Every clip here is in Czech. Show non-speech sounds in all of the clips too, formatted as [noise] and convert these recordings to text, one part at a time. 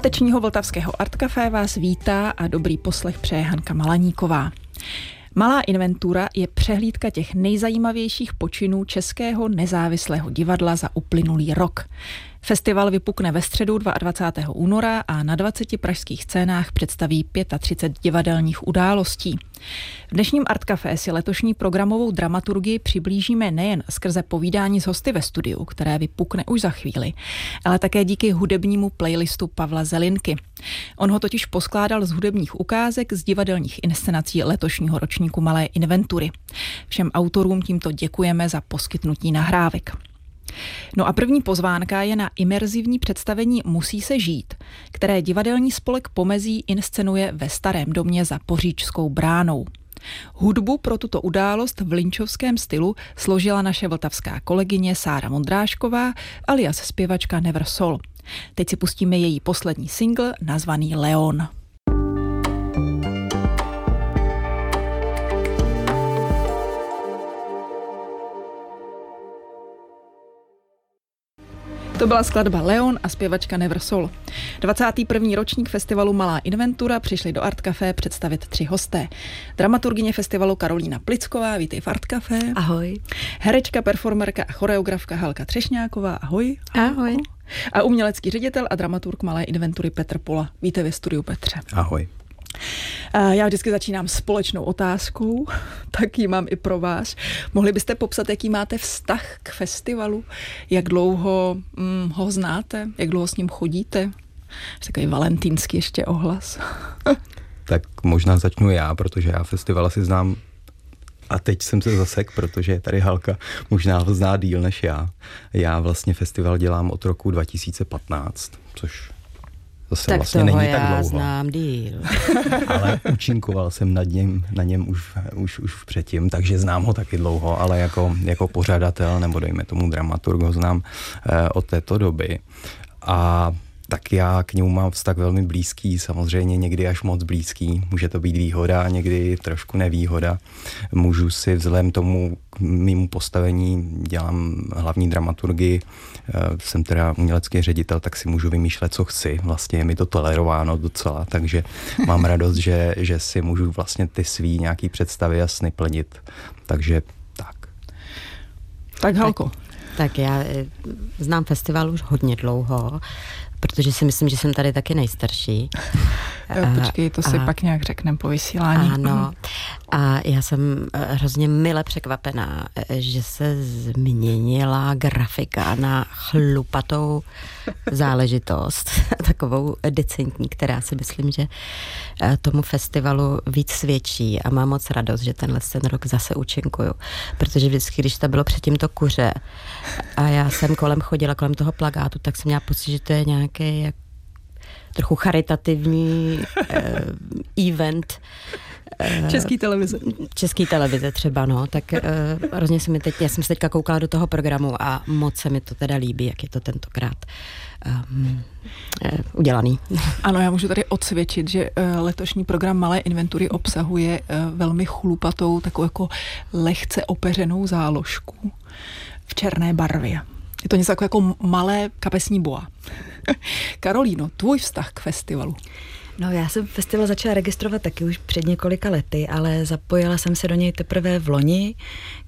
pátečního Vltavského Art Café vás vítá a dobrý poslech přeje Hanka Malaníková. Malá inventura je přehlídka těch nejzajímavějších počinů Českého nezávislého divadla za uplynulý rok. Festival vypukne ve středu 22. února a na 20 pražských scénách představí 35 divadelních událostí. V dnešním Art Café si letošní programovou dramaturgii přiblížíme nejen skrze povídání s hosty ve studiu, které vypukne už za chvíli, ale také díky hudebnímu playlistu Pavla Zelinky. On ho totiž poskládal z hudebních ukázek z divadelních inscenací letošního ročníku Malé inventury. Všem autorům tímto děkujeme za poskytnutí nahrávek. No a první pozvánka je na imerzivní představení Musí se žít, které divadelní spolek Pomezí inscenuje ve Starém domě za Poříčskou bránou. Hudbu pro tuto událost v linčovském stylu složila naše vltavská kolegyně Sára Mondrášková alias zpěvačka Never Sol. Teď si pustíme její poslední single nazvaný Leon. To byla skladba Leon a zpěvačka Never Soul. 21. ročník festivalu Malá inventura přišli do Art Café představit tři hosté. Dramaturgině festivalu Karolína Plicková, vítej v Art Café. Ahoj. Herečka, performerka a choreografka Halka Třešňáková, ahoj. Ahoj. A umělecký ředitel a dramaturg Malé inventury Petr Pola. Víte ve studiu Petře. Ahoj. Já vždycky začínám společnou otázkou, [laughs] tak ji mám i pro vás. Mohli byste popsat, jaký máte vztah k festivalu? Jak dlouho hm, ho znáte? Jak dlouho s ním chodíte? Takový valentýnský ještě ohlas. [laughs] tak možná začnu já, protože já festival asi znám a teď jsem se zasek, protože tady Halka možná zná díl než já. Já vlastně festival dělám od roku 2015, což zase tak vlastně není já tak dlouho. znám díl. [laughs] ale účinkoval jsem nad něm, na něm už, už, už předtím, takže znám ho taky dlouho, ale jako, jako pořadatel nebo dejme tomu dramaturg ho znám eh, od této doby. A tak já k němu mám vztah velmi blízký, samozřejmě někdy až moc blízký. Může to být výhoda, někdy trošku nevýhoda. Můžu si vzhledem tomu k mýmu postavení dělám hlavní dramaturgii, eh, jsem teda umělecký ředitel, tak si můžu vymýšlet, co chci. Vlastně je mi to tolerováno docela, takže [laughs] mám radost, že, že si můžu vlastně ty svý nějaký představy a sny plnit. Takže tak. Tak Halko. Tak, tak já eh, znám festival už hodně dlouho protože si myslím, že jsem tady taky nejstarší. [laughs] Počkej, to si a, pak nějak řekneme po vysílání. Ano. A já jsem eh, hrozně mile překvapená, eh, že se změnila grafika na chlupatou záležitost, [laughs] takovou decentní, která si myslím, že eh, tomu festivalu víc svědčí a mám moc radost, že tenhle ten rok zase účinkuju. Protože vždycky, když to bylo předtím to kuře a já jsem kolem chodila, kolem toho plagátu, tak jsem měla pocit, že to je nějaký jak trochu charitativní uh, [laughs] event. Český televize. Český televize třeba, no. Tak uh, hrozně se mi teď, já jsem se teďka koukala do toho programu a moc se mi to teda líbí, jak je to tentokrát um, uh, udělaný. [laughs] Ano, já můžu tady odsvědčit, že uh, letošní program Malé inventury obsahuje uh, velmi chlupatou, takovou jako lehce opeřenou záložku v černé barvě. Je to něco jako, jako malé kapesní boa. [laughs] Karolíno, tvůj vztah k festivalu? No já jsem festival začala registrovat taky už před několika lety, ale zapojila jsem se do něj teprve v loni,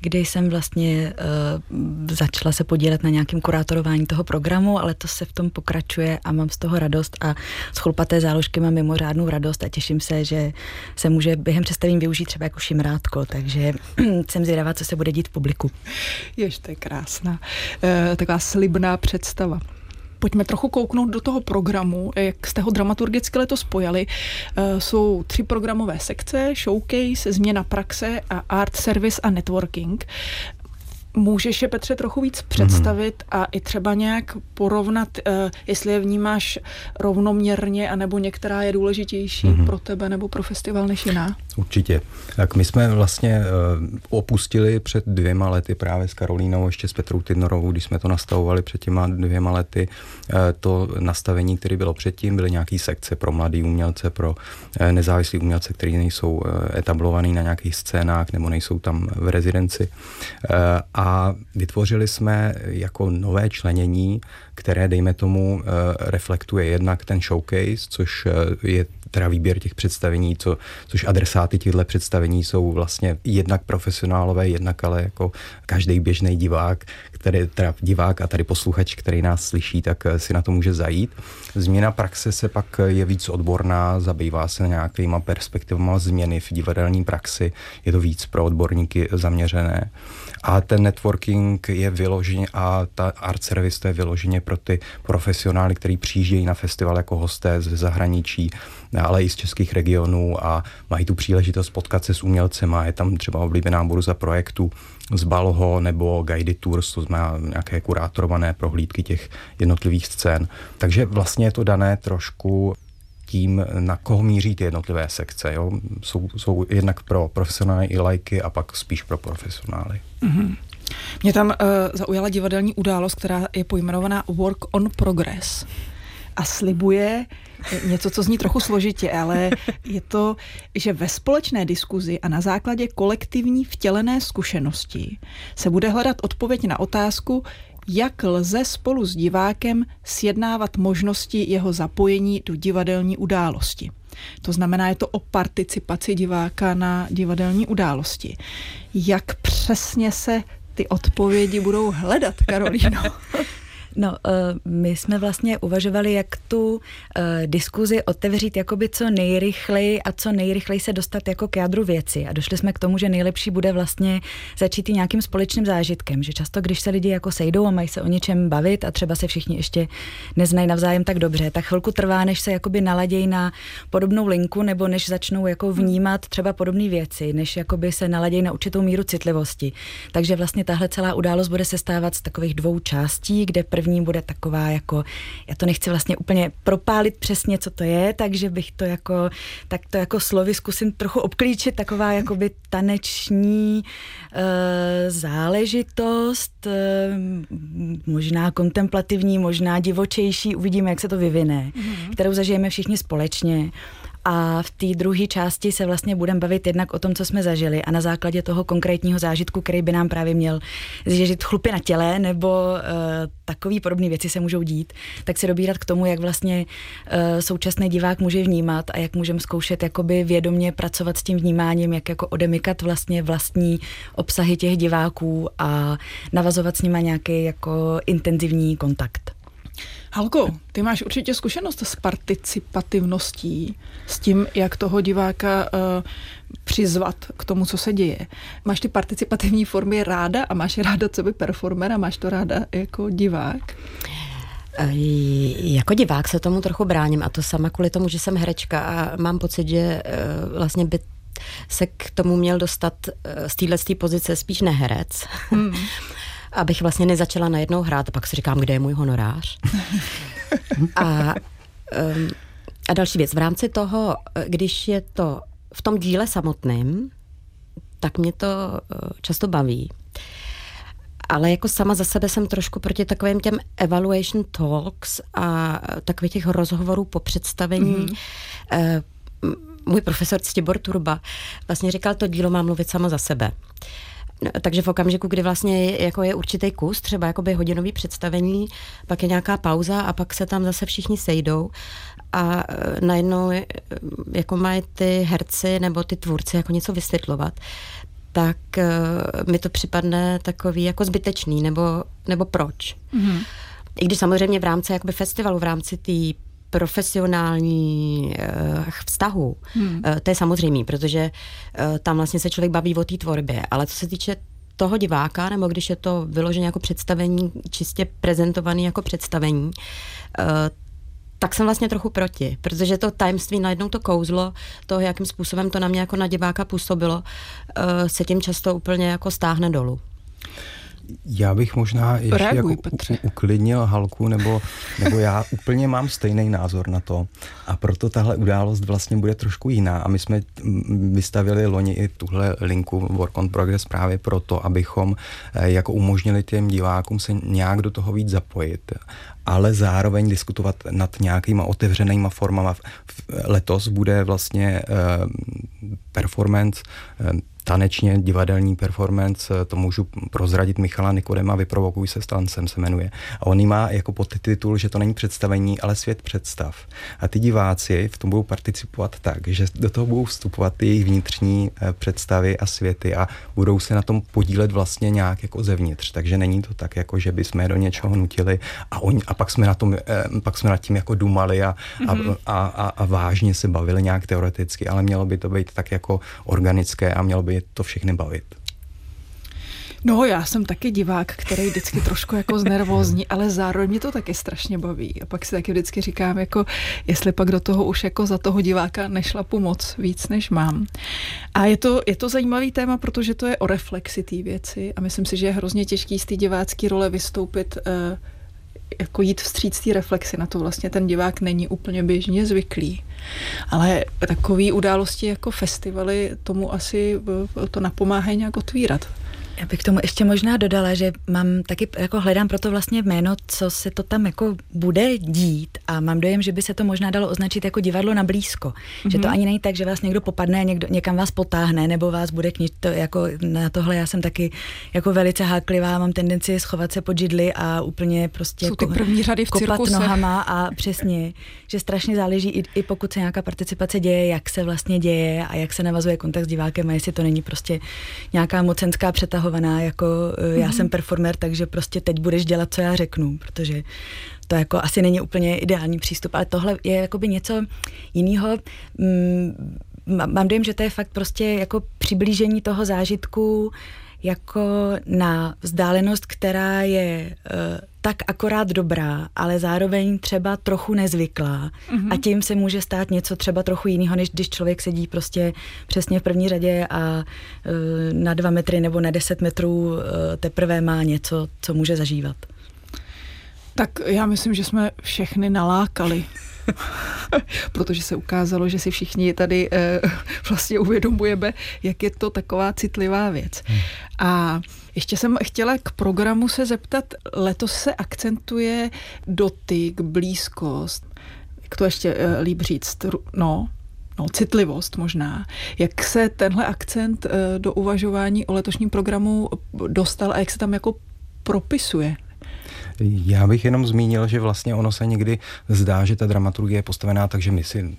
kdy jsem vlastně uh, začala se podílet na nějakém kurátorování toho programu, ale to se v tom pokračuje a mám z toho radost a z chlupaté záložky mám mimořádnou radost a těším se, že se může během představení využít třeba jako šimrátko, takže [clears throat] jsem zvědavá, co se bude dít v publiku. Ještě krásná, uh, taková slibná představa. Pojďme trochu kouknout do toho programu, jak jste ho dramaturgicky letos spojali. Eh, jsou tři programové sekce, showcase, změna praxe a art service a networking. Můžeš je, Petře, trochu víc představit mm-hmm. a i třeba nějak porovnat, uh, jestli je vnímáš rovnoměrně, anebo některá je důležitější mm-hmm. pro tebe nebo pro festival než jiná? Určitě. Tak my jsme vlastně uh, opustili před dvěma lety právě s Karolínou, ještě s Petrou Tidnorovou, když jsme to nastavovali před těma dvěma lety, uh, to nastavení, které bylo předtím, byly nějaké sekce pro mladý umělce, pro uh, nezávislý umělce, kteří nejsou uh, etablovaný na nějakých scénách nebo nejsou tam v rezidenci. Uh, a vytvořili jsme jako nové členění, které, dejme tomu, reflektuje jednak ten showcase, což je teda výběr těch představení, co, což adresáty těchto představení jsou vlastně jednak profesionálové, jednak ale jako každý běžný divák, který, teda divák a tady posluchač, který nás slyší, tak eh, si na to může zajít. Změna praxe se pak je víc odborná, zabývá se nějakýma perspektivama změny v divadelní praxi, je to víc pro odborníky zaměřené. A ten networking je vyloženě a ta art service to je vyloženě pro ty profesionály, kteří přijíždějí na festival jako hosté ze zahraničí, ale i z českých regionů a mají tu příležitost potkat se s umělcema. Je tam třeba oblíbená burza projektu z Balho nebo Guided Tours, to znamená nějaké kurátorované prohlídky těch jednotlivých scén. Takže vlastně je to dané trošku tím, na koho míří ty jednotlivé sekce. Jo? Jsou, jsou jednak pro profesionály i lajky a pak spíš pro profesionály. Mm-hmm. Mě tam uh, zaujala divadelní událost, která je pojmenovaná Work on Progress a slibuje něco, co zní trochu složitě, ale je to, že ve společné diskuzi a na základě kolektivní vtělené zkušenosti se bude hledat odpověď na otázku, jak lze spolu s divákem sjednávat možnosti jeho zapojení do divadelní události. To znamená, je to o participaci diváka na divadelní události. Jak přesně se ty odpovědi budou hledat, Karolíno? [laughs] No, uh, my jsme vlastně uvažovali, jak tu uh, diskuzi otevřít jakoby co nejrychleji a co nejrychleji se dostat jako k jádru věci. A došli jsme k tomu, že nejlepší bude vlastně začít i nějakým společným zážitkem, že často, když se lidi jako sejdou a mají se o něčem bavit a třeba se všichni ještě neznají navzájem tak dobře, tak chvilku trvá, než se jakoby naladějí na podobnou linku nebo než začnou jako vnímat třeba podobné věci, než jakoby se naladějí na určitou míru citlivosti. Takže vlastně tahle celá událost bude se stávat z takových dvou částí, kde první první bude taková jako, já to nechci vlastně úplně propálit přesně, co to je, takže bych to jako, tak to jako slovy zkusím trochu obklíčit, taková jakoby taneční e, záležitost, e, možná kontemplativní, možná divočejší, uvidíme, jak se to vyvine, mm-hmm. kterou zažijeme všichni společně. A v té druhé části se vlastně budeme bavit jednak o tom, co jsme zažili a na základě toho konkrétního zážitku, který by nám právě měl zježit chlupy na těle nebo uh, takové podobné věci se můžou dít, tak se dobírat k tomu, jak vlastně uh, současný divák může vnímat a jak můžeme zkoušet jakoby vědomě pracovat s tím vnímáním, jak jako odemykat vlastně vlastní obsahy těch diváků a navazovat s nima nějaký jako intenzivní kontakt. Halko, ty máš určitě zkušenost s participativností, s tím, jak toho diváka uh, přizvat k tomu, co se děje. Máš ty participativní formy ráda a máš ráda co by performer a máš to ráda jako divák? Eh, jako divák se tomu trochu bráním a to sama kvůli tomu, že jsem herečka a mám pocit, že uh, vlastně by se k tomu měl dostat z téhle pozice spíš neherec. Hmm. [laughs] abych vlastně nezačala najednou hrát, a pak si říkám, kde je můj honorář. [laughs] a, um, a další věc, v rámci toho, když je to v tom díle samotném, tak mě to uh, často baví. Ale jako sama za sebe jsem trošku proti takovým těm evaluation talks a takových těch rozhovorů po představení. Mm-hmm. Můj profesor Ctibor Turba vlastně říkal, to dílo má mluvit sama za sebe. Takže v okamžiku, kdy vlastně je, jako je určitý kus, třeba jakoby hodinový představení, pak je nějaká pauza a pak se tam zase všichni sejdou a e, najednou je, e, jako mají ty herci nebo ty tvůrci jako něco vysvětlovat, tak uh, mi to připadne takový jako zbytečný, nebo, nebo proč. Mm-hmm. I když samozřejmě v rámci jakoby festivalu, v rámci té profesionální uh, vztahu. Hmm. Uh, to je samozřejmé, protože uh, tam vlastně se člověk baví o té tvorbě, ale co se týče toho diváka, nebo když je to vyloženě jako představení, čistě prezentovaný jako představení, uh, tak jsem vlastně trochu proti, protože to tajemství, najednou to kouzlo, to, jakým způsobem to na mě jako na diváka působilo, uh, se tím často úplně jako stáhne dolů. Já bych možná ještě Reaguj, jako u, uklidnil Halku, nebo, nebo já úplně mám stejný názor na to. A proto tahle událost vlastně bude trošku jiná. A my jsme vystavili loni i tuhle linku Work on Progress právě proto, abychom eh, jako umožnili těm divákům se nějak do toho víc zapojit ale zároveň diskutovat nad nějakýma otevřenýma formama. Letos bude vlastně uh, performance uh, tanečně divadelní performance, to můžu prozradit Michala Nikodema, Vyprovokuj se s tancem se jmenuje. A on má jako podtitul, že to není představení, ale svět představ. A ty diváci v tom budou participovat tak, že do toho budou vstupovat jejich vnitřní eh, představy a světy a budou se na tom podílet vlastně nějak jako zevnitř. Takže není to tak, jako že bychom je do něčeho nutili a, on, a pak, jsme na tom, eh, pak jsme nad tím jako dumali a, mm-hmm. a, a, a vážně se bavili nějak teoreticky, ale mělo by to být tak jako organické a mělo by to všechny bavit. No, já jsem taky divák, který vždycky trošku jako znervózní, ale zároveň mě to taky strašně baví. A pak si taky vždycky říkám, jako jestli pak do toho už jako za toho diváka nešlapu moc víc, než mám. A je to, je to zajímavý téma, protože to je o reflexi té věci a myslím si, že je hrozně těžký z té divácké role vystoupit uh, jako jít vstříc té reflexy na to vlastně ten divák není úplně běžně zvyklý. Ale takové události jako festivaly tomu asi eh, to napomáhají nějak otvírat. Já bych tomu ještě možná dodala, že mám taky, jako hledám proto vlastně jméno, co se to tam jako bude dít a mám dojem, že by se to možná dalo označit jako divadlo na blízko. Mm-hmm. Že to mhm. ani není tak, že vás někdo popadne a někdo, někam vás potáhne nebo vás bude knižit. To, jako na tohle já jsem taky jako velice háklivá, mám tendenci schovat se pod židli a úplně prostě Jsou ty jako první řady v kopat cirkuse. nohama a přesně, že strašně záleží i, i pokud se nějaká participace děje, jak se vlastně děje a jak se navazuje kontakt s divákem a jestli to není prostě nějaká mocenská přetahování natahovaná, jako mm-hmm. já jsem performer, takže prostě teď budeš dělat, co já řeknu, protože to jako asi není úplně ideální přístup, ale tohle je jakoby něco jiného. Mm, mám dojem, že to je fakt prostě jako přiblížení toho zážitku jako na vzdálenost, která je uh, tak akorát dobrá, ale zároveň třeba trochu nezvyklá. Mm-hmm. A tím se může stát něco třeba trochu jiného, než když člověk sedí prostě přesně v první řadě a uh, na dva metry nebo na deset metrů uh, teprve má něco, co může zažívat. Tak já myslím, že jsme všechny nalákali. [laughs] Protože se ukázalo, že si všichni tady e, [laughs] vlastně uvědomujeme, jak je to taková citlivá věc. Hmm. A ještě jsem chtěla k programu se zeptat, letos se akcentuje dotyk, blízkost, jak to ještě e, líp říct, no, no, citlivost možná. Jak se tenhle akcent e, do uvažování o letošním programu dostal a jak se tam jako propisuje? Já bych jenom zmínil, že vlastně ono se někdy zdá, že ta dramaturgie je postavená tak, že my si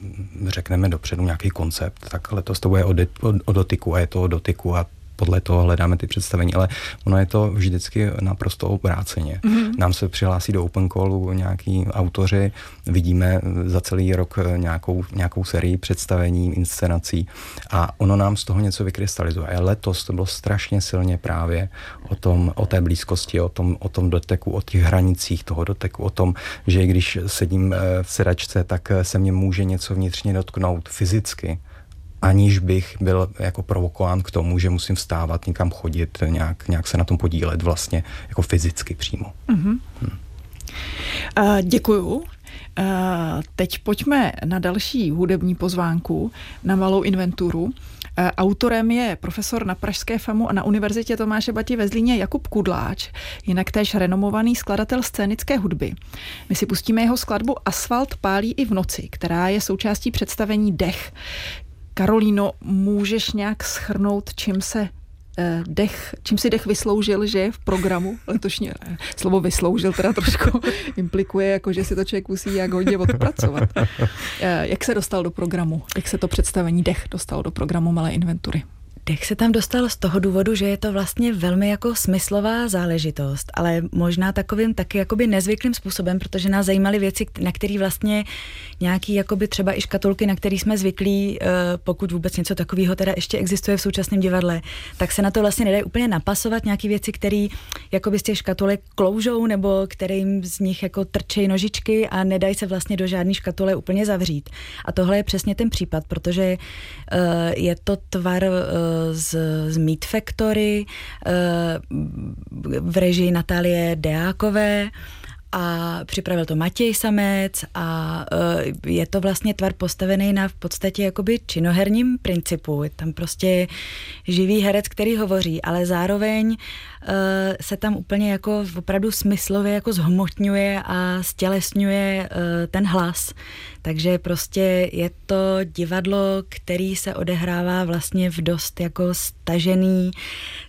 řekneme dopředu nějaký koncept, tak letos to bude o, de, o, o dotyku a je to o dotyku a podle toho hledáme ty představení, ale ono je to vždycky naprosto obráceně. Mm-hmm. Nám se přihlásí do open callu nějaký autoři, vidíme za celý rok nějakou, nějakou sérii představení, inscenací a ono nám z toho něco vykrystalizuje. A letos to bylo strašně silně právě o, tom, o té blízkosti, o tom, o tom doteku, o těch hranicích toho doteku, o tom, že když sedím v sedačce, tak se mě může něco vnitřně dotknout fyzicky aniž bych byl jako provokován k tomu, že musím vstávat, někam chodit, nějak, nějak se na tom podílet vlastně jako fyzicky přímo. Mm-hmm. Hmm. Uh, děkuju. Uh, teď pojďme na další hudební pozvánku, na malou inventuru. Uh, autorem je profesor na Pražské FAMu a na Univerzitě Tomáše Bati ve Zlíně Jakub Kudláč, jinak též renomovaný skladatel scénické hudby. My si pustíme jeho skladbu Asfalt pálí i v noci, která je součástí představení Dech, Karolíno, můžeš nějak schrnout, čím se eh, dech, čím si dech vysloužil, že v programu letošně. Slovo vysloužil teda trošku [laughs] implikuje, jako že si to člověk musí jak hodně odpracovat. Eh, jak se dostal do programu? Jak se to představení dech dostalo do programu Malé inventury? Dech se tam dostal z toho důvodu, že je to vlastně velmi jako smyslová záležitost, ale možná takovým taky jakoby nezvyklým způsobem, protože nás zajímaly věci, na které vlastně nějaký jakoby třeba i škatulky, na který jsme zvyklí, eh, pokud vůbec něco takového teda ještě existuje v současném divadle, tak se na to vlastně nedají úplně napasovat nějaké věci, které jakoby z těch škatulek kloužou nebo kterým z nich jako trčejí nožičky a nedají se vlastně do žádné škatule úplně zavřít. A tohle je přesně ten případ, protože uh, je to tvar uh, z, z Meat Factory uh, v režii Natálie Deákové a připravil to Matěj Samec a uh, je to vlastně tvar postavený na v podstatě jakoby činoherním principu. Je tam prostě živý herec, který hovoří, ale zároveň se tam úplně jako opravdu smyslově jako zhmotňuje a stělesňuje uh, ten hlas. Takže prostě je to divadlo, který se odehrává vlastně v dost jako stažený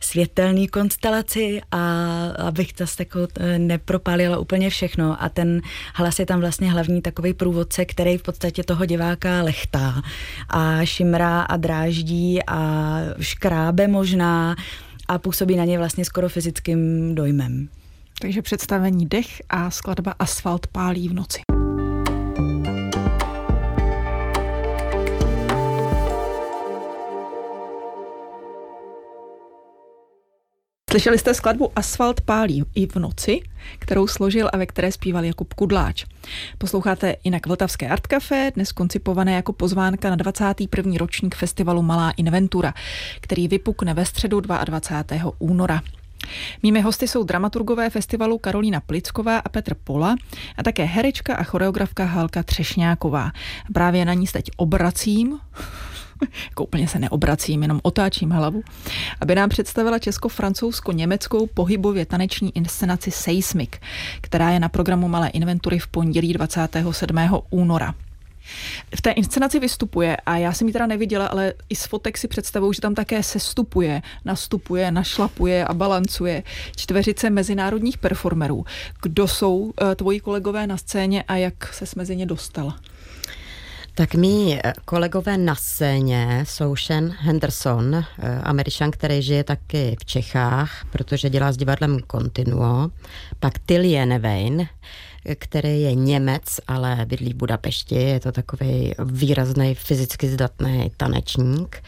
světelný konstelaci a abych to jako nepropálila úplně všechno a ten hlas je tam vlastně hlavní takový průvodce, který v podstatě toho diváka lechtá a šimrá a dráždí a škrábe možná a působí na ně vlastně skoro fyzickým dojmem. Takže představení dech a skladba Asfalt pálí v noci. Slyšeli jste skladbu Asfalt pálí i v noci, kterou složil a ve které zpíval Jakub Kudláč. Posloucháte jinak Vltavské Art Café, dnes koncipované jako pozvánka na 21. ročník festivalu Malá inventura, který vypukne ve středu 22. února. Mými hosty jsou dramaturgové festivalu Karolína Plicková a Petr Pola a také herečka a choreografka Halka Třešňáková. Právě na ní teď obracím [laughs] jako úplně se neobracím, jenom otáčím hlavu, aby nám představila česko-francouzsko-německou pohybově taneční inscenaci Seismic, která je na programu Malé inventury v pondělí 27. února. V té inscenaci vystupuje a já jsem ji teda neviděla, ale i z fotek si představuju, že tam také sestupuje, nastupuje, našlapuje a balancuje čtveřice mezinárodních performerů. Kdo jsou uh, tvoji kolegové na scéně a jak se mezi ně dostala? Tak mý eh, kolegové na scéně jsou Shen Henderson, eh, američan, který žije taky v Čechách, protože dělá s divadlem Continuo. Pak Tilly Nevein, který je Němec, ale bydlí v Budapešti. Je to takový výrazný fyzicky zdatný tanečník.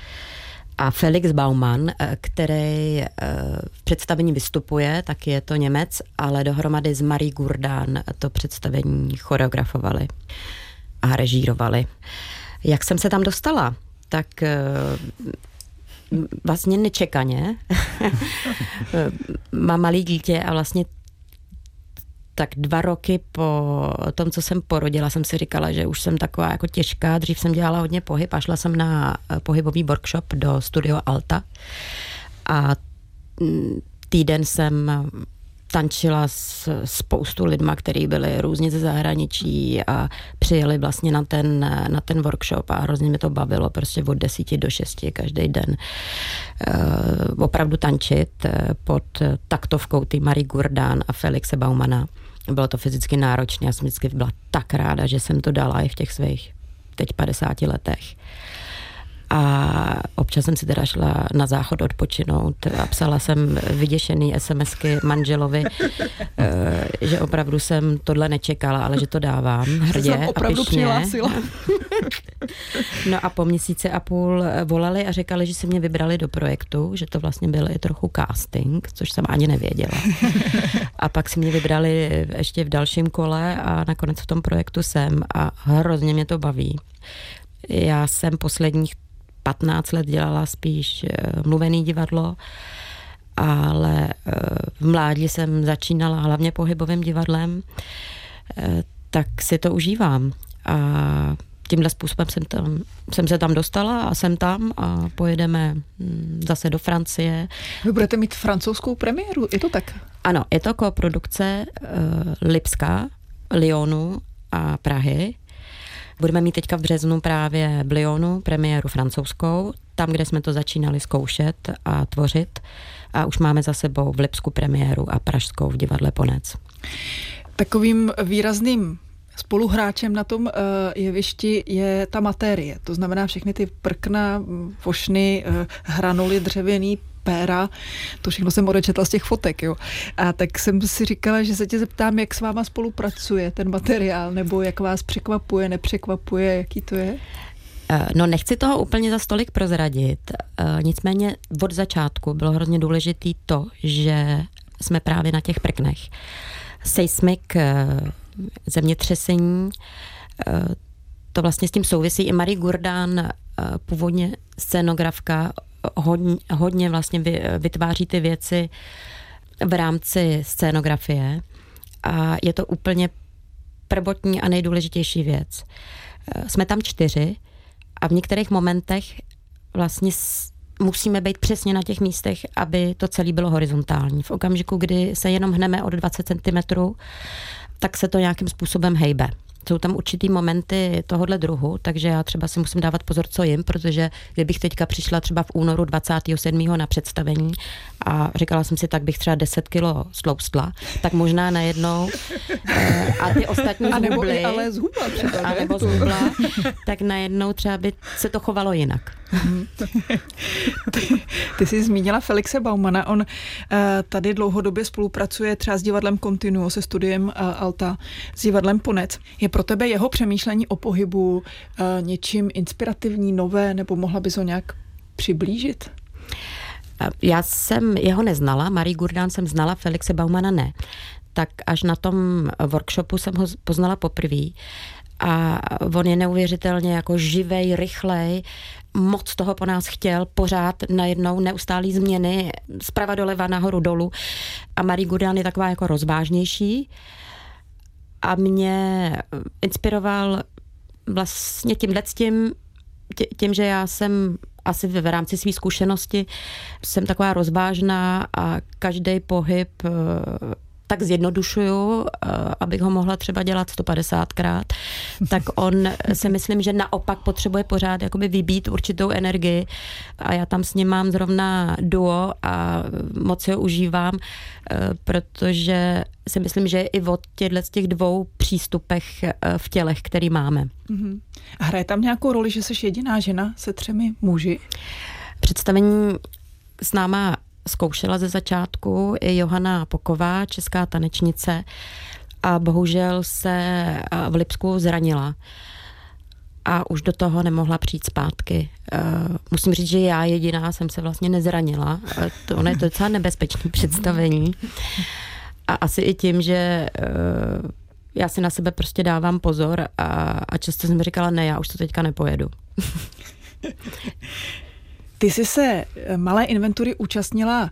A Felix Baumann, eh, který v představení vystupuje, tak je to Němec, ale dohromady s Marie Gurdán to představení choreografovali a režírovali. Jak jsem se tam dostala? Tak eh, vlastně nečekaně. [laughs] Mám malý dítě a vlastně tak dva roky po tom, co jsem porodila, jsem si říkala, že už jsem taková jako těžká. Dřív jsem dělala hodně pohyb a šla jsem na eh, pohybový workshop do studio Alta. A mm, týden jsem tančila s spoustu lidma, kteří byli různě ze zahraničí a přijeli vlastně na ten, na ten workshop a hrozně mi to bavilo, prostě od desíti do šesti každý den uh, opravdu tančit uh, pod taktovkou ty Marie Gurdán a Felixe Baumana. Bylo to fyzicky náročné, já jsem vždycky byla tak ráda, že jsem to dala i v těch svých teď 50 letech. A občas jsem si teda šla na záchod odpočinout a psala jsem vyděšený SMSky manželovi, [laughs] eh, že opravdu jsem tohle nečekala, ale že to dávám hrdě jsem opravdu a přihlásila. [laughs] No a po měsíci a půl volali a říkali, že si mě vybrali do projektu, že to vlastně byl i trochu casting, což jsem ani nevěděla. [laughs] A pak si mě vybrali ještě v dalším kole a nakonec v tom projektu jsem a hrozně mě to baví. Já jsem posledních 15 let dělala spíš eh, mluvený divadlo, ale eh, v mládí jsem začínala hlavně pohybovým divadlem, eh, tak si to užívám. A tímhle způsobem jsem, tam, jsem se tam dostala a jsem tam a pojedeme hm, zase do Francie. Vy budete mít francouzskou premiéru, je to tak? Ano, je to koprodukce uh, Lipska, Lyonu a Prahy. Budeme mít teďka v březnu právě Blionu, premiéru francouzskou, tam, kde jsme to začínali zkoušet a tvořit. A už máme za sebou v Lipsku premiéru a pražskou v divadle Ponec. Takovým výrazným spoluhráčem na tom uh, jevišti je ta materie. To znamená všechny ty prkna, vošny, uh, hranuly dřevěný, péra, to všechno jsem odečetla z těch fotek, jo. A tak jsem si říkala, že se tě zeptám, jak s váma spolupracuje ten materiál, nebo jak vás překvapuje, nepřekvapuje, jaký to je? Eh, no nechci toho úplně za stolik prozradit, eh, nicméně od začátku bylo hrozně důležitý to, že jsme právě na těch prknech. Seismic, eh, zemětřesení, to vlastně s tím souvisí. I Marie Gurdán, původně scénografka, hodně, hodně vlastně vytváří ty věci v rámci scénografie a je to úplně prvotní a nejdůležitější věc. Eh, jsme tam čtyři a v některých momentech vlastně musíme být přesně na těch místech, aby to celé bylo horizontální. V okamžiku, kdy se jenom hneme od 20 cm, tak se to nějakým způsobem hejbe jsou tam určitý momenty tohohle druhu, takže já třeba si musím dávat pozor, co jim, protože kdybych teďka přišla třeba v únoru 27. na představení a říkala jsem si, tak bych třeba 10 kilo sloustla, tak možná najednou eh, a ty ostatní a nebo zhubly, ale zhubla třeba, a nebo zhubla, tak najednou třeba by se to chovalo jinak. [laughs] ty, ty jsi zmínila Felixe Baumana, on uh, tady dlouhodobě spolupracuje třeba s divadlem Continuo, se studiem uh, Alta, s divadlem Ponec. Je pro tebe jeho přemýšlení o pohybu uh, něčím inspirativní, nové, nebo mohla bys ho nějak přiblížit? Já jsem jeho neznala, Marie Gurdán jsem znala, Felixe Baumana ne. Tak až na tom workshopu jsem ho poznala poprvé a on je neuvěřitelně jako živej, rychlej, moc toho po nás chtěl, pořád najednou neustálý změny, zprava doleva, nahoru dolů. A Marie Gurdán je taková jako rozvážnější a mě inspiroval vlastně tím tím, tím, že já jsem asi v rámci své zkušenosti jsem taková rozvážná a každý pohyb tak zjednodušuju, eh, abych ho mohla třeba dělat 150krát, tak on si myslím, že naopak potřebuje pořád jakoby vybít určitou energii a já tam s ním mám zrovna duo a moc ho užívám, eh, protože si myslím, že i od těchto z těch dvou přístupech eh, v tělech, který máme. Uh-huh. A hraje tam nějakou roli, že jsi jediná žena se třemi muži? Představení s náma zkoušela ze začátku i Johana Poková, česká tanečnice, a bohužel se v Lipsku zranila a už do toho nemohla přijít zpátky. Eh, musím říct, že já jediná jsem se vlastně nezranila. Eh, to je docela nebezpečné představení. A asi i tím, že já si na sebe prostě dávám pozor a, a často jsem říkala, ne, já už to teďka nepojedu. [laughs] Ty jsi se eh, malé inventury účastnila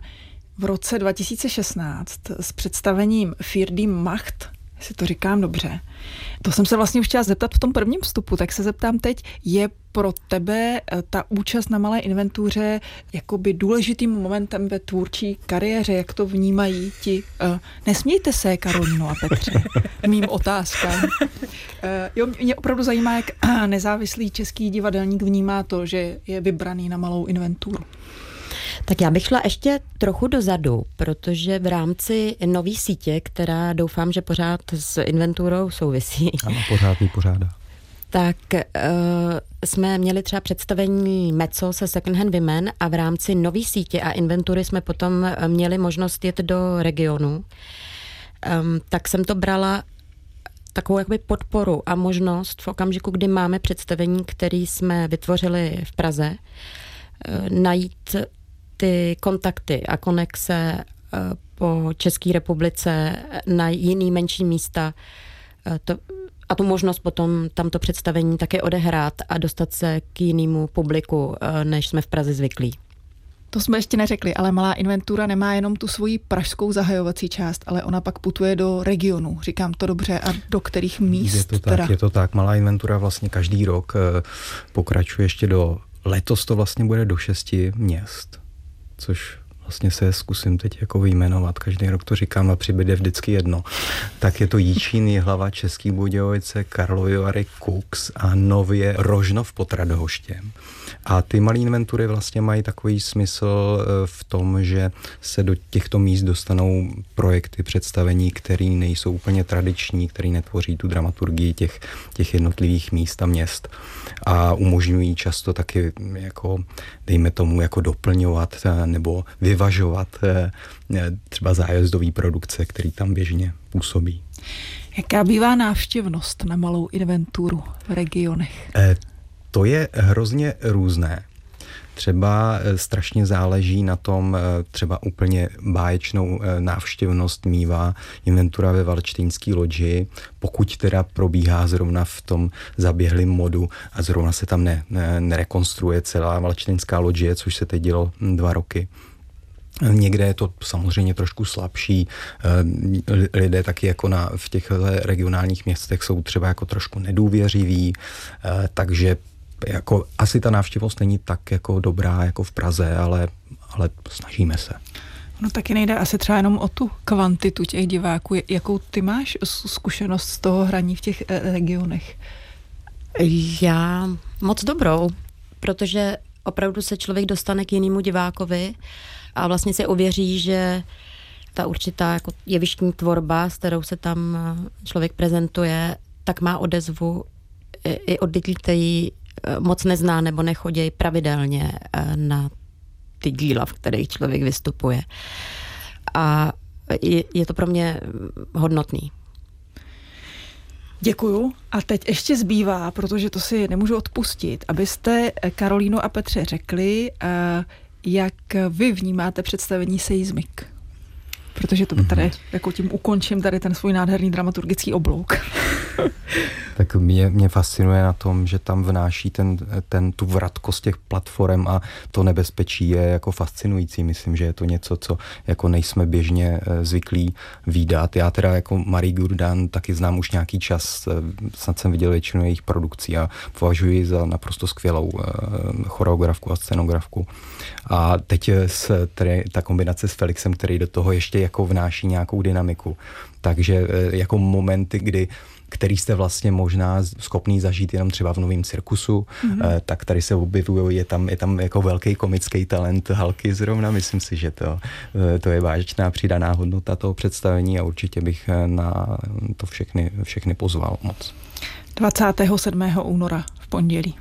v roce 2016 s představením Firdy Macht, jestli to říkám dobře. To jsem se vlastně už chtěla zeptat v tom prvním vstupu, tak se zeptám teď, je pro tebe eh, ta účast na malé inventuře jakoby důležitým momentem ve tvůrčí kariéře, jak to vnímají ti? Uh, nesmějte se, Karolino a Petře, [laughs] mým otázkám. Uh, jo, mě opravdu zajímá, jak [clears throat] nezávislý český divadelník vnímá to, že je vybraný na malou inventuru. Tak já bych šla ještě trochu dozadu, protože v rámci nový sítě, která doufám, že pořád s inventurou souvisí. Ano, pořád ji pořádá tak uh, jsme měli třeba představení MECO se Second Hand Women a v rámci nový sítě a inventury jsme potom měli možnost jet do regionu. Um, tak jsem to brala takovou jakoby podporu a možnost v okamžiku, kdy máme představení, který jsme vytvořili v Praze, uh, najít ty kontakty a konexe uh, po České republice na jiný menší místa. Uh, to, a tu možnost potom tamto představení také odehrát a dostat se k jinému publiku, eh, než jsme v Praze zvyklí. To jsme ještě neřekli, ale malá inventura nemá jenom tu svoji pražskou zahajovací část, ale ona pak putuje do regionu. Říkám to dobře a do kterých míst? Je to tak, teda? je to tak. Malá inventura vlastně každý rok eh, pokračuje ještě do letos to vlastně bude do šesti měst, což vlastně se zkusím teď jako vyjmenovat, každý rok to říkám a přibyde vždycky jedno, tak je to Jíčín, hlava Český Budějovice, Karlovy Vary, Kux a nově Rožnov pod Radhoštěm. A ty malé inventury vlastně mají takový smysl eh, v tom, že se do těchto míst dostanou projekty, představení, které nejsou úplně tradiční, které netvoří tu dramaturgii těch, těch jednotlivých míst a měst a umožňují často taky jako, dejme tomu, jako doplňovat eh, nebo vyvažovat eh, třeba zájezdové produkce, které tam běžně působí. Jaká bývá návštěvnost na malou inventuru v regionech? To je hrozně různé. Třeba eh, strašně záleží na tom, eh, třeba úplně báječnou eh, návštěvnost mývá inventura ve Valčtýnský loďi, pokud teda probíhá zrovna v tom zaběhlým modu a zrovna se tam ne, ne, nerekonstruuje celá Valčtýnská loďie, což se teď dělo hm, dva roky Někde je to samozřejmě trošku slabší. Lidé taky jako na, v těch regionálních městech jsou třeba jako trošku nedůvěřiví, takže jako asi ta návštěvost není tak jako dobrá jako v Praze, ale, ale snažíme se. No taky nejde asi třeba jenom o tu kvantitu těch diváků. Jakou ty máš zkušenost z toho hraní v těch eh, regionech? Já moc dobrou, protože opravdu se člověk dostane k jinému divákovi a vlastně si ověří, že ta určitá jako jevištní tvorba, s kterou se tam člověk prezentuje, tak má odezvu i od lidí, kteří moc nezná nebo nechodí pravidelně eh, na ty díla, v kterých člověk vystupuje. A je, je to pro mě hodnotný. Děkuju. A teď ještě zbývá, protože to si nemůžu odpustit, abyste Karolínu a Petře řekli, eh, jak vy vnímáte představení seismik. Protože to tady, mm-hmm. jako tím ukončím tady ten svůj nádherný dramaturgický oblouk. [laughs] tak mě, mě fascinuje na tom, že tam vnáší ten, ten, tu vratkost těch platform a to nebezpečí je jako fascinující. Myslím, že je to něco, co jako nejsme běžně eh, zvyklí výdat. Já teda jako Marie Gurdan taky znám už nějaký čas, eh, snad jsem viděl většinu jejich produkcí a považuji za naprosto skvělou eh, choreografku a scenografku. A teď s, tedy, ta kombinace s Felixem, který do toho ještě jako vnáší nějakou dynamiku. Takže jako momenty, kdy který jste vlastně možná schopný zažít jenom třeba v novém cirkusu, mm-hmm. tak tady se objevují, je tam, je tam jako velký komický talent Halky zrovna, myslím si, že to, eh, to je vážečná přidaná hodnota toho představení a určitě bych na to všechny, všechny pozval moc. 27. února v pondělí.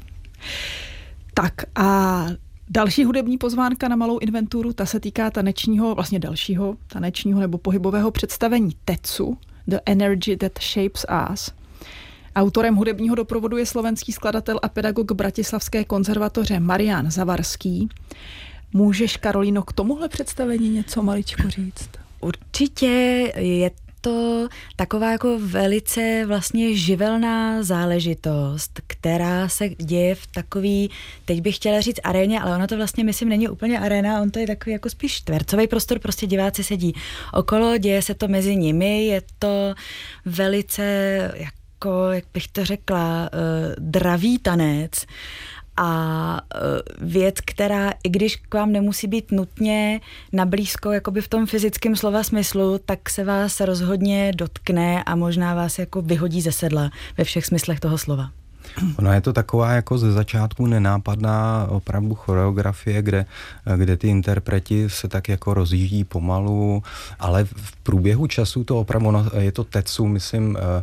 Tak a Další hudební pozvánka na malou inventuru, ta se týká tanečního, vlastně dalšího tanečního nebo pohybového představení Tetsu, The Energy That Shapes Us. Autorem hudebního doprovodu je slovenský skladatel a pedagog Bratislavské konzervatoře Marian Zavarský. Můžeš, Karolino, k tomuhle představení něco maličko říct? Určitě je to taková jako velice vlastně živelná záležitost, která se děje v takový, teď bych chtěla říct aréně, ale ono to vlastně myslím není úplně aréna, on to je takový jako spíš čtvercový prostor, prostě diváci sedí okolo, děje se to mezi nimi, je to velice jako, jak bych to řekla, uh, dravý tanec a e, věc, která, i když k vám nemusí být nutně na blízko, jakoby v tom fyzickém slova smyslu, tak se vás rozhodně dotkne a možná vás jako vyhodí ze sedla ve všech smyslech toho slova. Ono je to taková jako ze začátku nenápadná opravdu choreografie, kde, kde ty interpreti se tak jako rozjíždí pomalu, ale v průběhu času to opravdu, je to Tetsu, myslím, uh,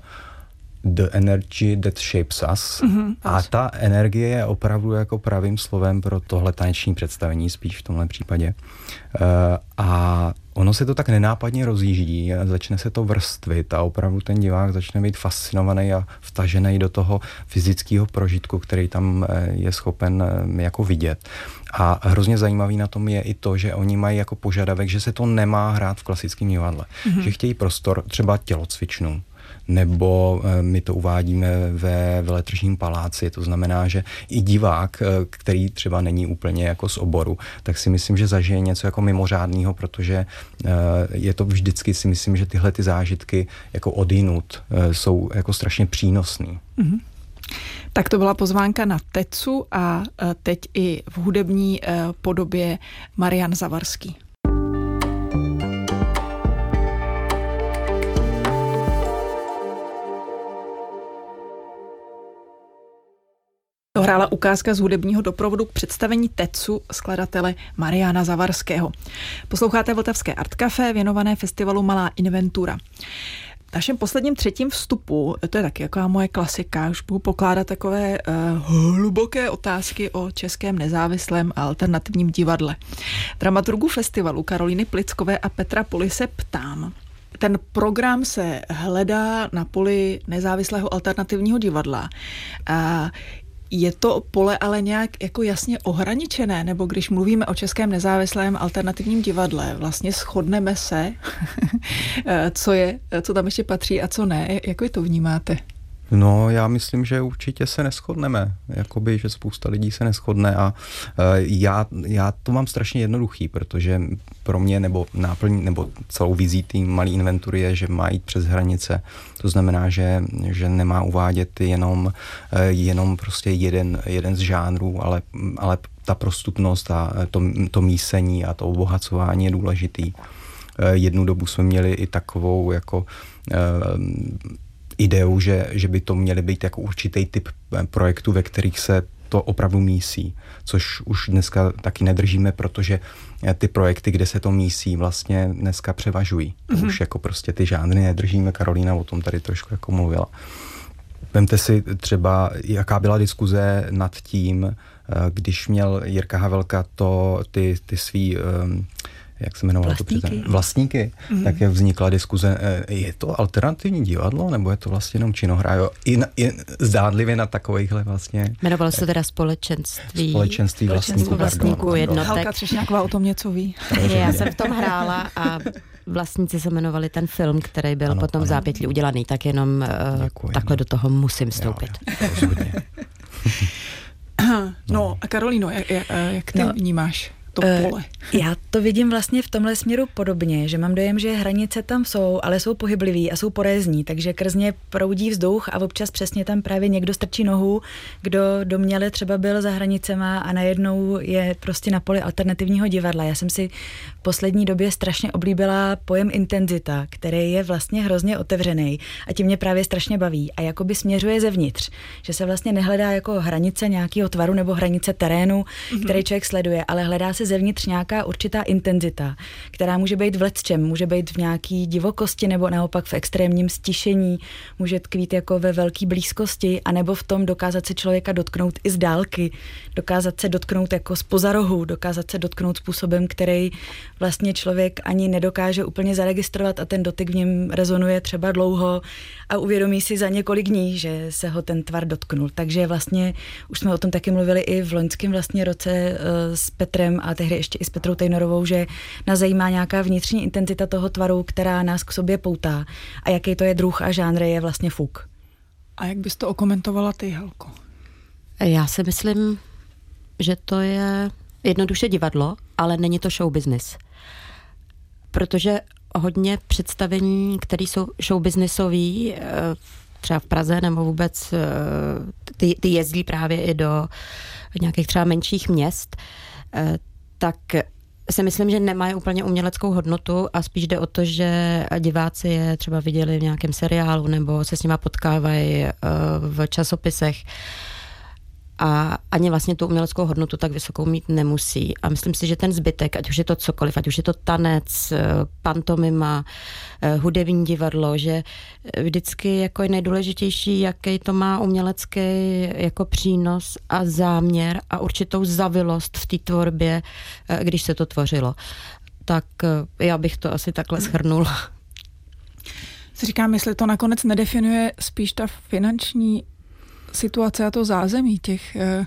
the energy that shapes us. Mm-hmm, a ta energie je opravdu jako pravým slovem pro tohle taneční představení, spíš v tomhle případě. Uh, a ono se to tak nenápadně rozjíždí a začne se to vrstvit a opravdu ten divák začne být fascinovaný a vtažený do toho fyzického prožitku, který tam eh, je schopen eh, jako vidět. A hrozně zajímavý na tom je i to, že oni mají jako požadavek, že se to nemá hrát v klasickém divadle. Mm-hmm. Že chtějí prostor třeba tělocvičnu, nebo eh, my to uvádíme ve veletržním paláci. To znamená, že i divák, eh, který třeba není úplně jako z oboru, tak si myslím, že zažije něco jako mimořádného, protože eh, je to vždycky si myslím, že tyhle ty zážitky jako odinut jsou jako strašně přínosný. Mm-hmm. Tak to byla pozvánka na Tecu a teď i v hudební podobě Marian Zavarský. Hrála ukázka z hudebního doprovodu k představení Tecu skladatele Mariana Zavarského. Posloucháte Vltavské Art Café věnované festivalu Malá inventura. V našem posledním třetím vstupu, to je taky jako moje klasika, už budu pokládat takové uh, hluboké otázky o českém nezávislém a alternativním divadle. Dramaturgu festivalu Karolíny Plickové a Petra Poli se ptám, ten program se hledá na poli nezávislého alternativního divadla. A je to pole ale nějak jako jasně ohraničené, nebo když mluvíme o českém nezávislém alternativním divadle, vlastně shodneme se, [laughs] co je, co tam ještě patří a co ne. Jak vy to vnímáte? No, já myslím, že určitě se neschodneme. Jakoby, že spousta lidí se neschodne a uh, já, já to mám strašně jednoduchý, protože pro mě nebo náplň, nebo celou vizí té malé inventury je, že má jít přes hranice. To znamená, že, že nemá uvádět jenom, uh, jenom prostě jeden, jeden z žánrů, ale, ale ta prostupnost a to, to mísení a to obohacování je důležitý. Uh, jednu dobu jsme měli i takovou jako ideu, že, že by to měly být jako určitý typ eh, projektů, ve kterých se to opravdu mísí, což už dneska taky nedržíme, protože eh, ty projekty, kde se to mísí, vlastně dneska převažují. Mm-hmm. Už jako prostě ty žánry nedržíme, Karolína o tom tady trošku jako mluvila. Vemte si třeba, jaká byla diskuze nad tím, eh, když měl Jirka Havelka to, ty, ty svý um, jak se jmenovalo Vlastníky. to Vlastníky, mm. tak jak vznikla diskuze, eh, je to alternativní divadlo, nebo je to vlastně jenom činohra, jo? I, na, i zdádlivě na takovýchhle vlastně... Jmenovalo se teda společenství. Společenství vlastníků, vlastníků jednotek. Halka Třešňáková o tom něco ví. Já jsem v tom hrála a vlastníci se jmenovali ten film, který byl ano, potom ano. zápětí udělaný, tak jenom eh, Děkuji, takhle no. do toho musím vstoupit. Jo, jo, [laughs] no a Karolíno, jak, jak, jak ty no. vnímáš to eh, pole. [laughs] Já to vidím vlastně v tomhle směru podobně, že mám dojem, že hranice tam jsou, ale jsou pohyblivý a jsou porézní, takže krzně proudí vzduch a občas přesně tam právě někdo strčí nohu, kdo doměle třeba byl za hranicema a najednou je prostě na poli alternativního divadla. Já jsem si v poslední době strašně oblíbila pojem intenzita, který je vlastně hrozně otevřený a tím mě právě strašně baví a jakoby směřuje zevnitř, že se vlastně nehledá jako hranice nějakého tvaru nebo hranice terénu, mm-hmm. který člověk sleduje, ale hledá se se zevnitř nějaká určitá intenzita, která může být v lecčem, může být v nějaký divokosti nebo naopak v extrémním stišení, může tkvít jako ve velké blízkosti, anebo v tom dokázat se člověka dotknout i z dálky, dokázat se dotknout jako z pozarohu, dokázat se dotknout způsobem, který vlastně člověk ani nedokáže úplně zaregistrovat a ten dotyk v něm rezonuje třeba dlouho a uvědomí si za několik dní, že se ho ten tvar dotknul. Takže vlastně už jsme o tom taky mluvili i v loňském vlastně roce uh, s Petrem a tehdy ještě i s Petrou Tejnorovou, že nás zajímá nějaká vnitřní intenzita toho tvaru, která nás k sobě poutá a jaký to je druh a žánr je vlastně fuk. A jak bys to okomentovala ty, Helko? Já si myslím, že to je jednoduše divadlo, ale není to show business. Protože hodně představení, které jsou show businessový, eh, třeba v Praze nebo vůbec eh, ty, ty jezdí právě i do nějakých třeba menších měst, eh, tak si myslím, že nemají úplně uměleckou hodnotu a spíš jde o to, že diváci je třeba viděli v nějakém seriálu nebo se s nima potkávají v časopisech a ani vlastně tu uměleckou hodnotu tak vysokou mít nemusí. A myslím si, že ten zbytek, ať už je to cokoliv, ať už je to tanec, eh, pantomima, eh, hudební divadlo, že vždycky jako je nejdůležitější, jaký to má umělecký jako přínos a záměr a určitou zavilost v té tvorbě, eh, když se to tvořilo. Tak já bych to asi takhle schrnula. Si říkám, jestli to nakonec nedefinuje spíš ta finanční situace a to zázemí těch, eh,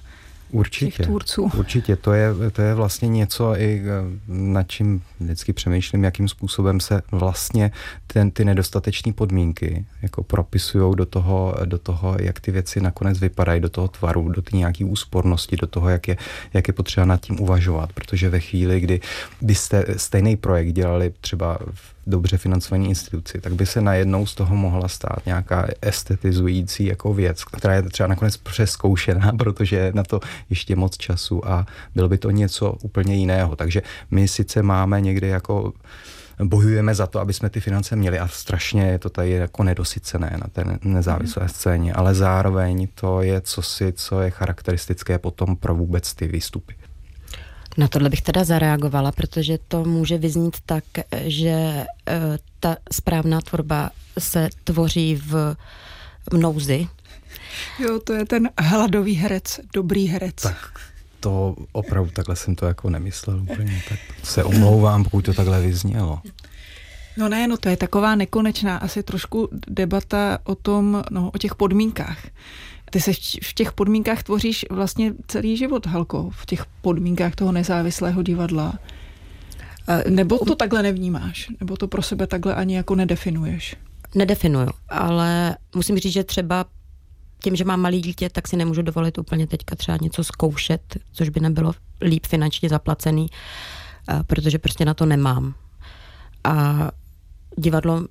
Určitě, těch tvůrců. Určitě, to je, to je vlastně něco, i eh, nad čím vždycky přemýšlím, jakým způsobem se vlastně ten, ty nedostateční podmínky jako propisují do toho, do toho, jak ty věci nakonec vypadají, do toho tvaru, do té nějaké úspornosti, do toho, jak je, jak je potřeba nad tím uvažovat, protože ve chvíli, kdy byste stejný projekt dělali třeba v dobře financované instituci, tak by se najednou z toho mohla stát nějaká estetizující jako věc, která je třeba nakonec přeskoušená, [laughs] protože je na to ještě moc času a bylo by to něco úplně jiného. Takže my sice máme někdy jako bojujeme za to, aby jsme ty finance měli a strašně je to tady jako nedosycené na té nezávislé mhm. scéně, ale zároveň to je cosi, co je charakteristické potom pro vůbec ty výstupy. Na tohle bych teda zareagovala, protože to může vyznít tak, že e, ta správná tvorba se tvoří v, v nouzi. Jo, to je ten hladový herec, dobrý herec. Tak to opravdu takhle jsem to jako nemyslel úplně, tak se omlouvám, pokud to takhle vyznělo. No ne, no to je taková nekonečná asi trošku debata o tom, no o těch podmínkách. Ty se v těch podmínkách tvoříš vlastně celý život, Halko, v těch podmínkách toho nezávislého divadla. Nebo to takhle nevnímáš? Nebo to pro sebe takhle ani jako nedefinuješ? Nedefinuju, ale musím říct, že třeba tím, že mám malý dítě, tak si nemůžu dovolit úplně teďka třeba něco zkoušet, což by nebylo líp finančně zaplacený, protože prostě na to nemám. A divadlo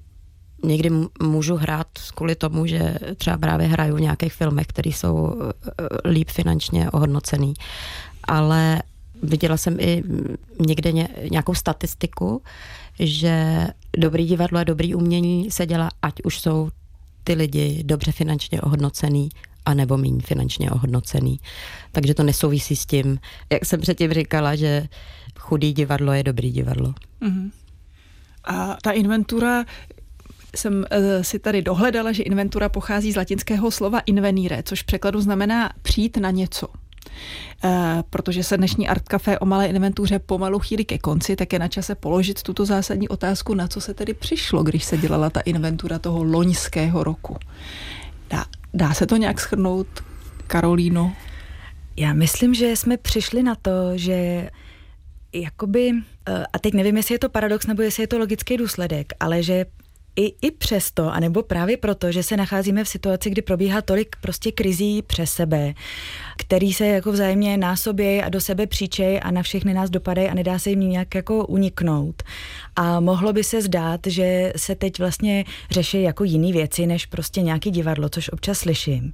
někdy můžu hrát kvůli tomu, že třeba právě hraju v nějakých filmech, které jsou eh, líp finančně ohodnocený. Ale viděla jsem i někde nějakou statistiku, že dobrý divadlo a dobrý umění se dělá, ať už jsou ty lidi dobře finančně ohodnocený, a nebo méně finančně ohodnocený. Takže to nesouvisí s tím, jak jsem předtím říkala, že chudý divadlo je dobrý divadlo. Mm-hmm. A ta inventura, jsem uh, si tady dohledala, že inventura pochází z latinského slova invenire, což v překladu znamená přijít na něco. Uh, protože se dnešní Art Café o malé inventuře pomalu chýlí ke konci, tak je na čase položit tuto zásadní otázku, na co se tedy přišlo, když se dělala ta inventura toho loňského roku. Dá, dá se to nějak schrnout, Karolíno? Já myslím, že jsme přišli na to, že jakoby, eh, a teď nevím, jestli je to paradox nebo jestli je to logický důsledek, ale že i, i přesto, anebo právě proto, že se nacházíme v situaci, kdy probíhá tolik prostě krizí přes sebe, který se jako vzájemně násobějí a do sebe příčej a na všechny nás dopadají a nedá se jim nějak jako uniknout. A mohlo by se zdát, že se teď vlastně řeší jako jiný věci, než prostě nějaký divadlo, což občas slyším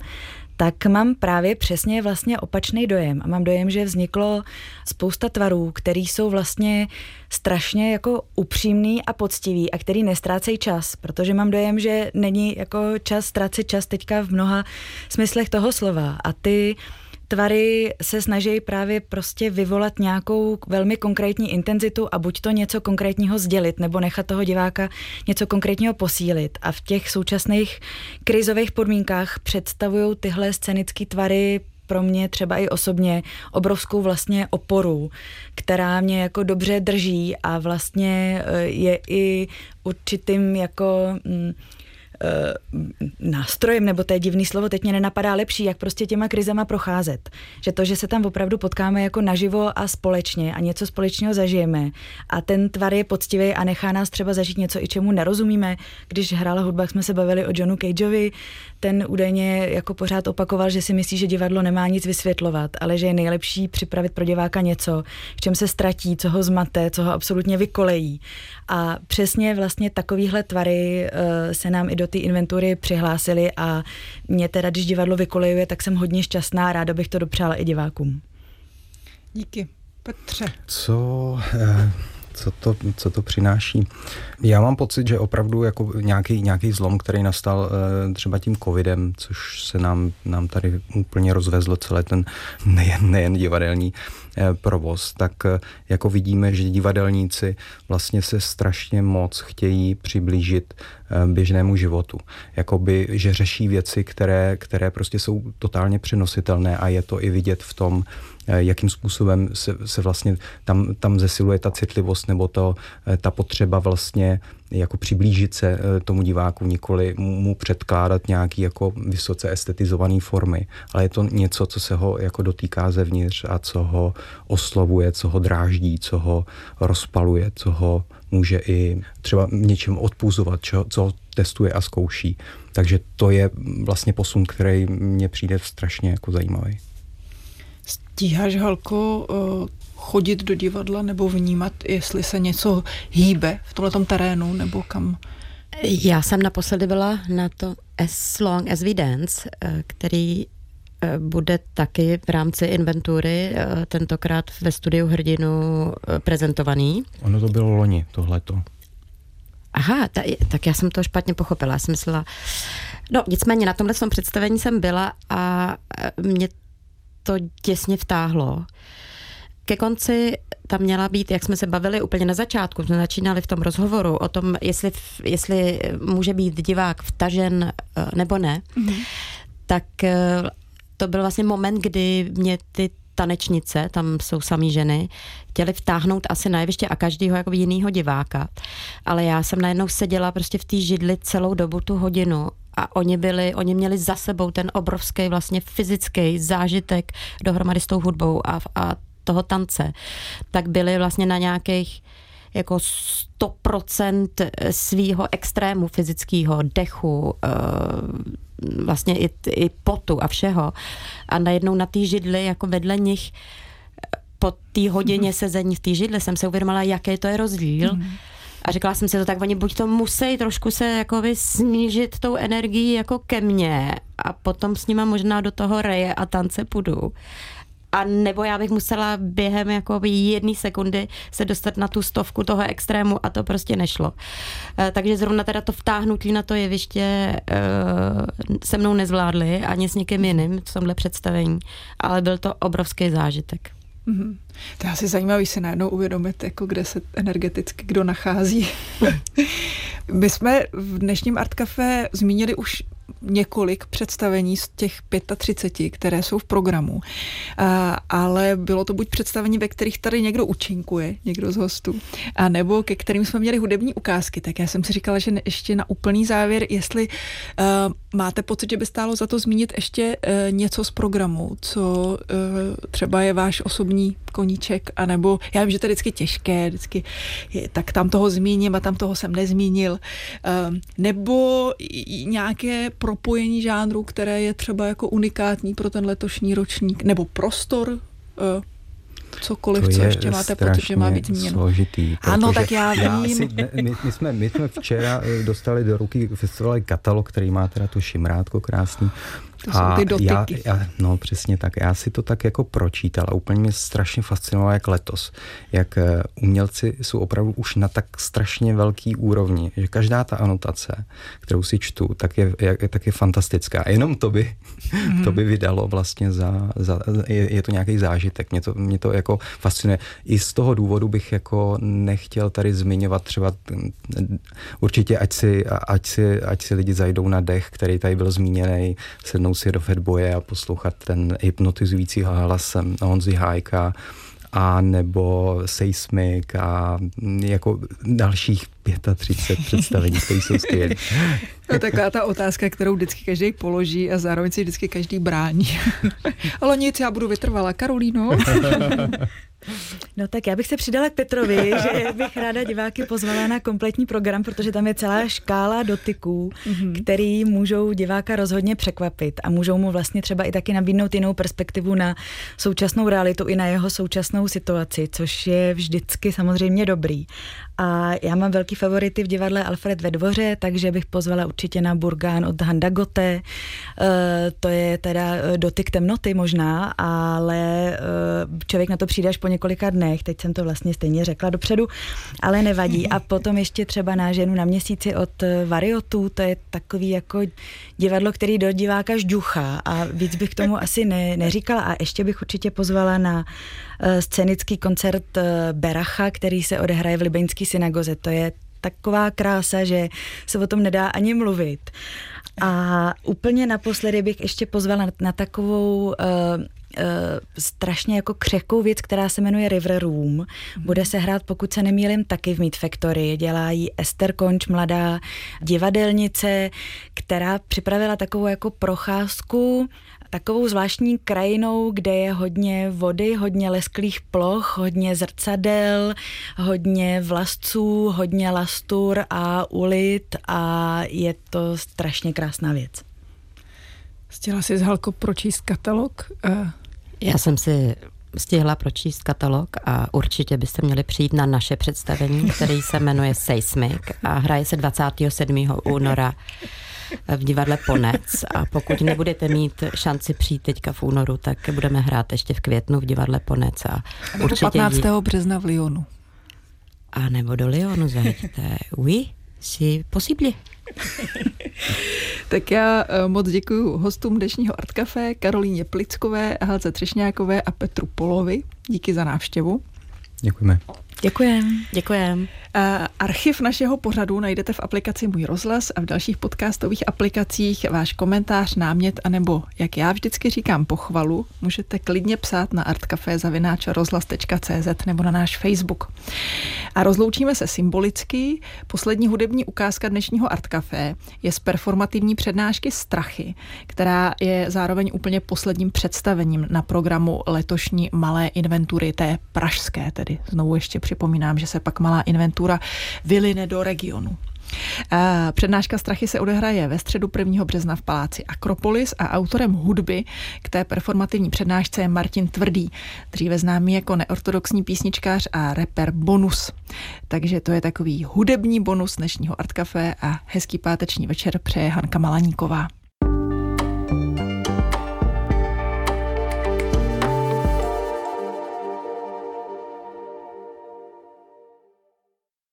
tak mám právě přesně vlastně opačný dojem. A mám dojem, že vzniklo spousta tvarů, který jsou vlastně strašně jako upřímný a poctivý a který nestrácejí čas, protože mám dojem, že není jako čas ztrácet čas teďka v mnoha smyslech toho slova. A ty tvary se snaží právě prostě vyvolat nějakou velmi konkrétní intenzitu a buď to něco konkrétního sdělit, nebo nechat toho diváka něco konkrétního posílit. A v těch současných krizových podmínkách představují tyhle scénické tvary pro mě třeba i osobně obrovskou vlastně oporu, která mě jako dobře drží a vlastně eh, je i určitým jako... Eh, nástrojem, nebo to je divný slovo, teď mě nenapadá lepší, jak prostě těma krizema procházet. Že to, že se tam opravdu potkáme jako naživo a společně a něco společného zažijeme a ten tvar je poctivý a nechá nás třeba zažít něco, i čemu nerozumíme. Když hrála hudba, jsme se bavili o Johnu Cageovi, ten údajně jako pořád opakoval, že si myslí, že divadlo nemá nic vysvětlovat, ale že je nejlepší připravit pro diváka něco, v čem se ztratí, co ho zmate, co ho absolutně vykolejí. A přesně vlastně takovýhle tvary uh, se nám i do té inventury přihlásili a mě teda, když divadlo vykolejuje, tak jsem hodně šťastná a ráda bych to dopřála i divákům. Díky. Petře. Co... Eh co to, co to přináší. Já mám pocit, že opravdu jako nějaký, nějaký zlom, který nastal eh, třeba tím covidem, což se nám, nám tady úplně rozvezlo celé ten nejen, nejen divadelní eh, provoz, tak eh, jako vidíme, že divadelníci vlastně se strašně moc chtějí přiblížit běžnému životu. Jakoby, že řeší věci, které, které prostě jsou totálně přenositelné a je to i vidět v tom, jakým způsobem se, se vlastně tam, tam zesiluje ta citlivost nebo to, eh, ta potřeba vlastně jako přiblížit se eh, tomu diváku, nikoli mu předkládat nějaký jako vysoce estetizovaný formy, ale je to něco, co se ho jako dotýká zevnitř a co ho oslovuje, co ho dráždí, co ho rozpaluje, co ho může i třeba něčem odpůzovat, čo, co testuje a zkouší. Takže to je vlastně posun, který mně přijde strašně jako zajímavý. Stíháš, Halko, eh, chodit do divadla nebo vnímat, jestli se něco hýbe v tomhle terénu nebo kam? Já jsem naposledy byla na to As Long As We Dance, eh, který eh, bude taky v rámci inventury tentokrát ve studiu Hrdinu prezentovaný. Ono to bylo loni, tohleto. Aha, ta, tak já jsem to špatně pochopila. Já jsem myslela, no nicméně na tomhle představení jsem byla a mě to těsně vtáhlo. Ke konci tam měla být, jak jsme se bavili úplně na začátku, jsme začínali v tom rozhovoru o tom, jestli, jestli může být divák vtažen eh, nebo ne, mm-hmm. tak eh, to byl vlastně moment, kdy mě ty tanečnice, tam jsou samý ženy, chtěli vtáhnout asi na jeviště a každýho jako jinýho diváka. Ale já jsem najednou seděla prostě v té židli celou dobu tu hodinu a oni byli, oni měli za sebou ten obrovský vlastně fyzický zážitek dohromady s tou hudbou a, a toho tance, tak byli vlastně na nějakých jako 100% svýho extrému fyzického dechu, uh, vlastně i, i potu a všeho. A najednou na té židli, jako vedle nich, po té hodině sezení v té židli jsem se uvědomila, jaký to je rozdíl. Mm. A říkala jsem si to tak, oni buď to musí trošku se jakoby snížit tou energií jako ke mně a potom s nima možná do toho reje a tance půjdu. A nebo já bych musela během jako jedné sekundy se dostat na tu stovku toho extrému a to prostě nešlo. E, takže zrovna teda to vtáhnutí na to jeviště e, se mnou nezvládli ani s někým jiným v tomhle představení, ale byl to obrovský zážitek. Mm-hmm. To je asi zajímavý si najednou uvědomit, jako kde se energeticky kdo nachází. [laughs] My jsme v dnešním Art Café zmínili už několik představení z těch 35, které jsou v programu, ale bylo to buď představení, ve kterých tady někdo učinkuje, někdo z hostů, a nebo ke kterým jsme měli hudební ukázky, tak já jsem si říkala, že ještě na úplný závěr, jestli uh, máte pocit, že by stálo za to zmínit ještě uh, něco z programu, co uh, třeba je váš osobní koníček, anebo já vím, že to je vždycky těžké, vždycky je, tak tam toho zmíním a tam toho jsem nezmínil, uh, nebo nějaké propojení žánru, které je třeba jako unikátní pro ten letošní ročník, nebo prostor, uh, cokoliv, to co ještě máte pocit, že má být změněno. složitý. Ano, tak já vím. Si, my, my, jsme, my jsme včera eh, dostali do ruky festivalový katalog, který má teda to šimrátko krásný to jsou ty dotyky. Já, já, no přesně tak. Já si to tak jako pročítal a úplně mě strašně fascinovalo, jak letos, jak eh, umělci jsou opravdu už na tak strašně velký úrovni, že každá ta anotace, kterou si čtu, tak je, je, tak je fantastická. Jenom to by, mm. to by vydalo vlastně za, za je, je to nějaký zážitek. Mě to, mě to jako fascinuje. I z toho důvodu bych jako nechtěl tady zmiňovat třeba určitě, ať si, ať si, ať si lidi zajdou na dech, který tady byl zmíněný, sednou si do fatboje a poslouchat ten hypnotizující hlas Honzi Hájka a nebo Seismic a jako dalších 35 představení, které jsou skvělé. To taková ta otázka, kterou vždycky každý položí a zároveň si vždycky každý brání. [laughs] Ale nic, já budu vytrvala. Karolíno? [laughs] No tak já bych se přidala k Petrovi, [laughs] že bych ráda diváky pozvala na kompletní program, protože tam je celá škála dotyků, mm-hmm. který můžou diváka rozhodně překvapit a můžou mu vlastně třeba i taky nabídnout jinou perspektivu na současnou realitu i na jeho současnou situaci, což je vždycky samozřejmě dobrý. A já mám velký favority v divadle Alfred ve dvoře, takže bych pozvala určitě na Burgán od Handa Gote. E, to je teda e, dotyk temnoty možná, ale e, člověk na to přijde až po několika dnech. Teď jsem to vlastně stejně řekla dopředu, ale nevadí. A potom ještě třeba na ženu na měsíci od Variotu, to je takový jako divadlo, který do diváka žduchá a víc bych k tomu asi ne, neříkala. A ještě bych určitě pozvala na scénický koncert Beracha, který se odehraje v Libeňský synagoze. To je taková krása, že se o tom nedá ani mluvit. A úplně naposledy bych ještě pozvala na, na takovou uh, uh, strašně jako křehkou věc, která se jmenuje River Room. Bude se hrát, pokud se nemýlim, taky v Meat Factory. Dělá ji Esther Konč, mladá divadelnice, která připravila takovou jako procházku takovou zvláštní krajinou, kde je hodně vody, hodně lesklých ploch, hodně zrcadel, hodně vlastců, hodně lastur a ulit a je to strašně krásná věc. Chtěla jsi z Halko pročíst katalog? Eh. Já jsem si stihla pročíst katalog a určitě byste měli přijít na naše představení, který se jmenuje Seismic a hraje se 27. února v divadle Ponec a pokud nebudete mít šanci přijít teďka v únoru, tak budeme hrát ještě v květnu v divadle Ponec. A určitě 15. Jdi... března v Lyonu. A nebo do Lyonu zajeďte. Oui, si possible. tak já eh, moc děkuji hostům dnešního Art Café, Karolíně Plickové, Halce Třešňákové a Petru Polovi. Díky za návštěvu. Děkujeme. Děkujem. Děkujem. Archiv našeho pořadu najdete v aplikaci Můj rozhlas a v dalších podcastových aplikacích. Váš komentář, námět anebo, jak já vždycky říkám, pochvalu můžete klidně psát na artcafé.rozhlas.cz nebo na náš Facebook. A rozloučíme se symbolicky. Poslední hudební ukázka dnešního Artcafé je z performativní přednášky Strachy, která je zároveň úplně posledním představením na programu letošní malé inventury, té pražské tedy. Znovu ještě připomínám, že se pak malá inventura vyline do regionu. Přednáška Strachy se odehraje ve středu 1. března v paláci Akropolis a autorem hudby k té performativní přednášce je Martin Tvrdý, dříve známý jako neortodoxní písničkář a rapper Bonus. Takže to je takový hudební bonus dnešního Art Café a hezký páteční večer přeje Hanka Malaníková.